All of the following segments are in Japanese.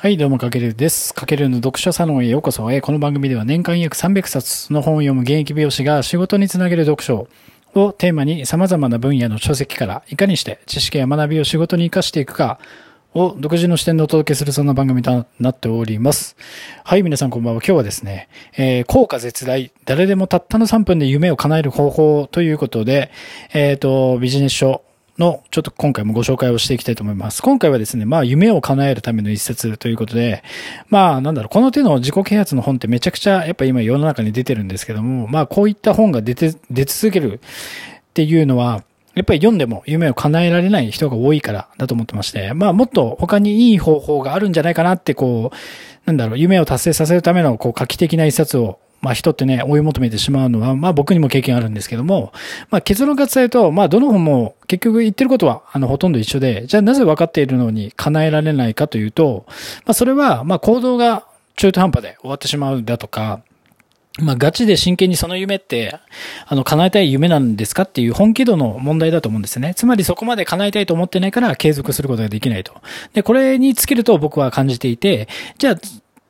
はい、どうも、かけるです。かけるの読書サロンへようこそ。この番組では年間約300冊の本を読む現役美容師が仕事につなげる読書をテーマに様々な分野の書籍からいかにして知識や学びを仕事に活かしていくかを独自の視点でお届けするそんな番組となっております。はい、皆さんこんばんは。今日はですね、えー、効果絶大、誰でもたったの3分で夢を叶える方法ということで、えっ、ー、と、ビジネス書の、ちょっと今回もご紹介をしていきたいと思います。今回はですね、まあ夢を叶えるための一節ということで、まあなんだろう、この手の自己啓発の本ってめちゃくちゃやっぱ今世の中に出てるんですけども、まあこういった本が出て、出続けるっていうのは、やっぱり読んでも夢を叶えられない人が多いからだと思ってまして、まあもっと他にいい方法があるんじゃないかなってこう、なんだろう、夢を達成させるためのこう画期的な一冊をまあ人ってね、追い求めてしまうのは、まあ僕にも経験あるんですけども、まあ結論から伝えると、まあどの本も結局言ってることは、あのほとんど一緒で、じゃあなぜ分かっているのに叶えられないかというと、まあそれは、まあ行動が中途半端で終わってしまうだとか、まあガチで真剣にその夢って、あの叶えたい夢なんですかっていう本気度の問題だと思うんですね。つまりそこまで叶えたいと思ってないから継続することができないと。で、これにつけると僕は感じていて、じゃあ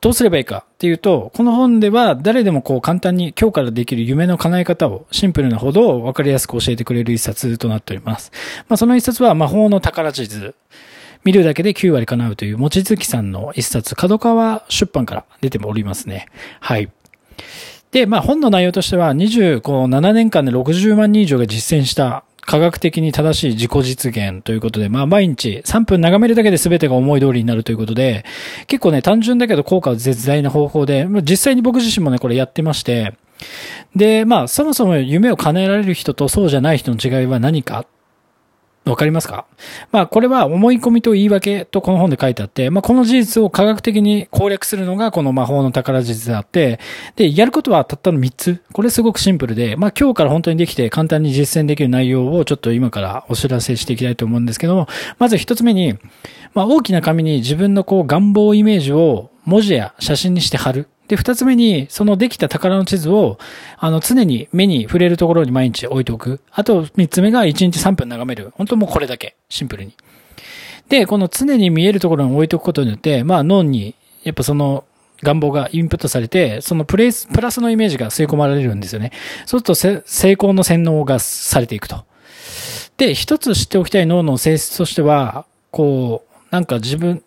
どうすればいいかっていうと、この本では誰でもこう簡単に今日からできる夢の叶え方をシンプルなほど分かりやすく教えてくれる一冊となっております。まあその一冊は魔法の宝地図。見るだけで9割叶うという、もちづきさんの一冊、角川出版から出ておりますね。はい。で、まあ本の内容としては、27年間で60万人以上が実践した科学的に正しい自己実現ということで、まあ毎日3分眺めるだけで全てが思い通りになるということで、結構ね、単純だけど効果は絶大な方法で、実際に僕自身もね、これやってまして、で、まあそもそも夢を叶えられる人とそうじゃない人の違いは何かわかりますか？まあ、これは思い込みと言い訳とこの本で書いてあって、まあ、この事実を科学的に攻略するのがこの魔法の宝事実であって、で、やることはたったの3つ。これすごくシンプルで、まあ、今日から本当にできて簡単に実践できる内容をちょっと今からお知らせしていきたいと思うんですけども、まず1つ目に、まあ、大きな紙に自分のこう願望イメージを文字や写真にして貼る。で、二つ目に、そのできた宝の地図を、あの、常に目に触れるところに毎日置いておく。あと、三つ目が一日三分眺める。本当もうこれだけ。シンプルに。で、この常に見えるところに置いておくことによって、まあ脳に、やっぱその願望がインプットされて、そのプレイス、プラスのイメージが吸い込まれるんですよね。そうすると成功の洗脳がされていくと。で、一つ知っておきたい脳の性質としては、こう、なんか自分、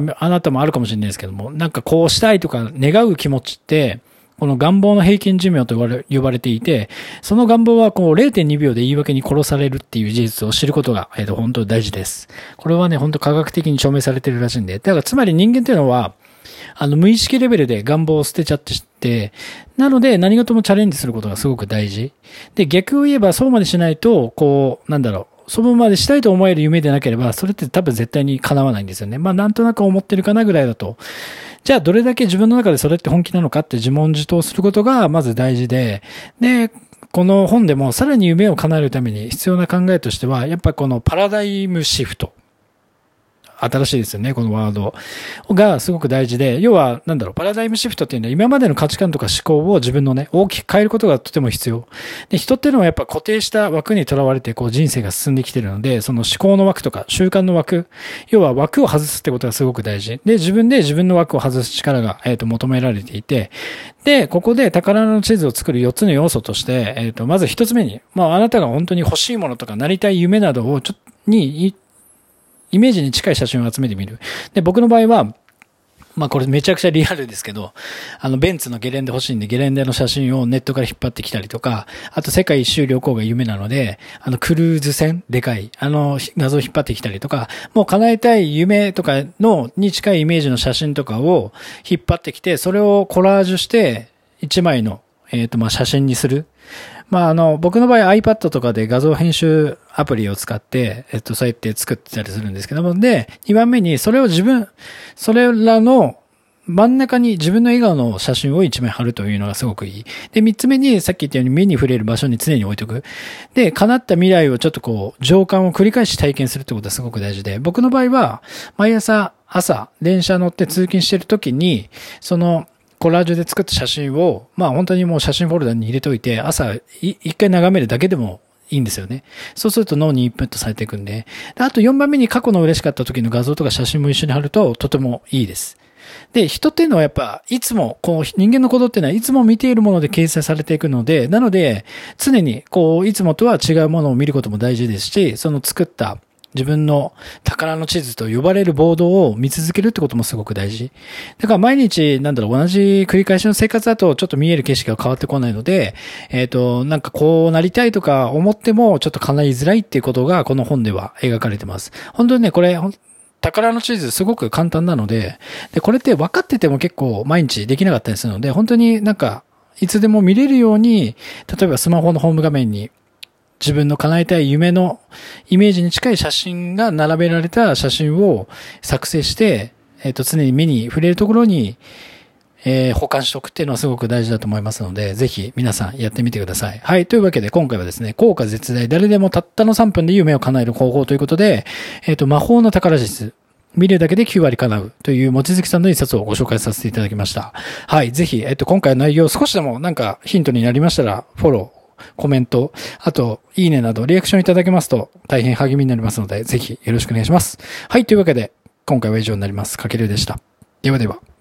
まあ、あなたもあるかもしれないですけども、なんかこうしたいとか願う気持ちって、この願望の平均寿命と呼ばれていて、その願望はこう0.2秒で言い訳に殺されるっていう事実を知ることが、えっ、と、本当に大事です。これはね、本当科学的に証明されてるらしいんで。だからつまり人間っていうのは、あの、無意識レベルで願望を捨てちゃってして、なので何事もチャレンジすることがすごく大事。で、逆を言えばそうまでしないと、こう、なんだろう、そのまでしたいと思える夢でなければ、それって多分絶対に叶わないんですよね。まあなんとなく思ってるかなぐらいだと。じゃあどれだけ自分の中でそれって本気なのかって自問自答することがまず大事で、で、この本でもさらに夢を叶えるために必要な考えとしては、やっぱこのパラダイムシフト。新しいですよね、このワードがすごく大事で、要は、なんだろう、パラダイムシフトっていうのは今までの価値観とか思考を自分のね、大きく変えることがとても必要。で、人っていうのはやっぱ固定した枠にとらわれて、こう人生が進んできてるので、その思考の枠とか習慣の枠、要は枠を外すってことがすごく大事。で、自分で自分の枠を外す力が、えっ、と、求められていて、で、ここで宝の地図を作る4つの要素として、えっ、と、まず1つ目に、まあ、あなたが本当に欲しいものとかなりたい夢などをちょっと、にイメージに近い写真を集めてみる。で、僕の場合は、まあこれめちゃくちゃリアルですけど、あのベンツのゲレンデ欲しいんでゲレンデの写真をネットから引っ張ってきたりとか、あと世界一周旅行が夢なので、あのクルーズ船、でかい、あの画像を引っ張ってきたりとか、もう叶えたい夢とかのに近いイメージの写真とかを引っ張ってきて、それをコラージュして一枚の、えっ、とまあ写真にする。まあ、あの、僕の場合 iPad とかで画像編集アプリを使って、えっと、そうやって作ってたりするんですけども、で、2番目に、それを自分、それらの真ん中に自分の笑顔の写真を一枚貼るというのがすごくいい。で、三つ目に、さっき言ったように目に触れる場所に常に置いておく。で、叶った未来をちょっとこう、情感を繰り返し体験するってことはすごく大事で、僕の場合は、毎朝、朝、電車乗って通勤してる時に、その、コラージュで作った写真を、まあ本当にもう写真フォルダに入れておいて、朝一回眺めるだけでもいいんですよね。そうすると脳にインプットされていくんで。であと4番目に過去の嬉しかった時の画像とか写真も一緒に貼るととてもいいです。で、人っていうのはやっぱ、いつも、こう、人間のことっていうのは、いつも見ているもので掲載されていくので、なので、常に、こう、いつもとは違うものを見ることも大事ですし、その作った自分の宝の地図と呼ばれるボードを見続けるってこともすごく大事。だから毎日、なんだろう、同じ繰り返しの生活だとちょっと見える景色が変わってこないので、えっ、ー、と、なんかこうなりたいとか思ってもちょっと叶いづらいっていうことがこの本では描かれてます。本当にね、これ、宝の地図すごく簡単なので、で、これって分かってても結構毎日できなかったりするので、本当になんか、いつでも見れるように、例えばスマホのホーム画面に自分の叶えたい夢のイメージに近い写真が並べられた写真を作成して、えっ、ー、と、常に目に触れるところに、えー、保管しておくっていうのはすごく大事だと思いますので、ぜひ皆さんやってみてください。はい。というわけで今回はですね、効果絶大、誰でもたったの3分で夢を叶える方法ということで、えっ、ー、と、魔法の宝術。見るだけで9割叶うという、もちづきさんの一冊をご紹介させていただきました。はい。ぜひ、えっと、今回の内容少しでもなんかヒントになりましたら、フォロー、コメント、あと、いいねなどリアクションいただけますと大変励みになりますので、ぜひよろしくお願いします。はい、というわけで、今回は以上になります。かけるでした。ではでは。